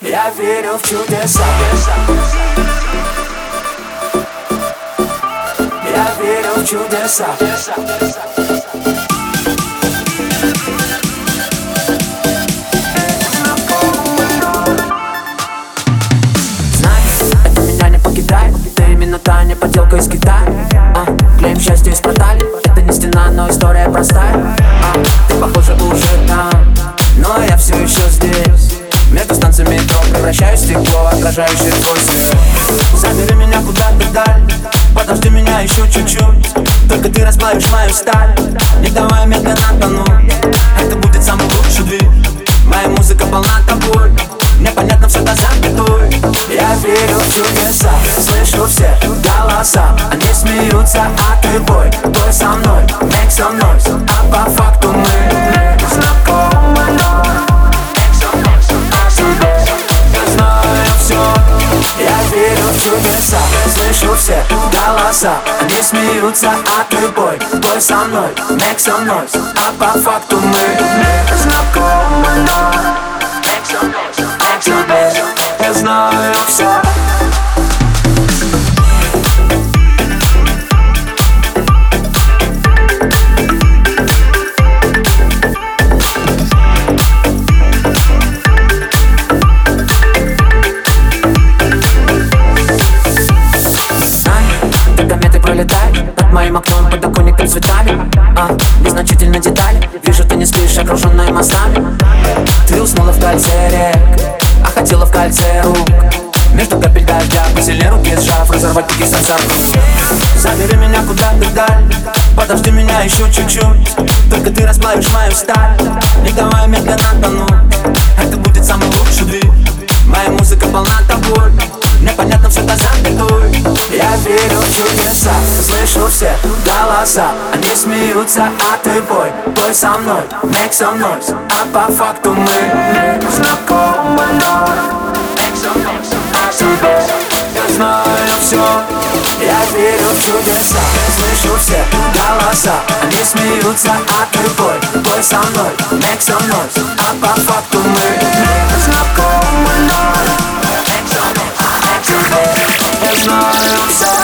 Я верю в чудеса. Я верю в чудеса. Знаешь, это меня не покидает Ты именно та не подделка из Китая. А, Клеим счастье из продали стекло Отражающее твой Забери меня куда-то вдаль Подожди меня еще чуть-чуть. Только ты расплавишь мою сталь. Не давай медленно тонуть Это будет самый лучший двиг Моя музыка полна тобой. Мне понятно все до запятой. Я верю в чудеса. Слышу все голоса. Они смеются, а ты бой. Бой со мной, make со мной А по факту Слышу все голоса Они смеются, а ты бой со мной, make со мной А по факту мы знакомы Make some noise, make some noise. Цветами а, Незначительные детали. Вижу, ты не спишь, окруженная мостами Ты уснула в кольце рек А хотела в кольце рук. Между капель дождя Посильнее руки сжав Разорвать пики сансар Забери меня куда-то вдаль Подожди меня еще чуть-чуть. Только ты расплавишь мою сталь Не давай медленно тонуть. Это будет самый лучший двиг чудеса Слышу все голоса. Они смеются, а ты бой Бой со мной, make some noise. А по факту мы знакомы Make some noise, а тебе Я знаю все Я верю в чудеса. Слышу все голоса. Они смеются, а ты бой Бой со мной, make some noise. А по факту мы знакомы Make some noise, make. Я знаю все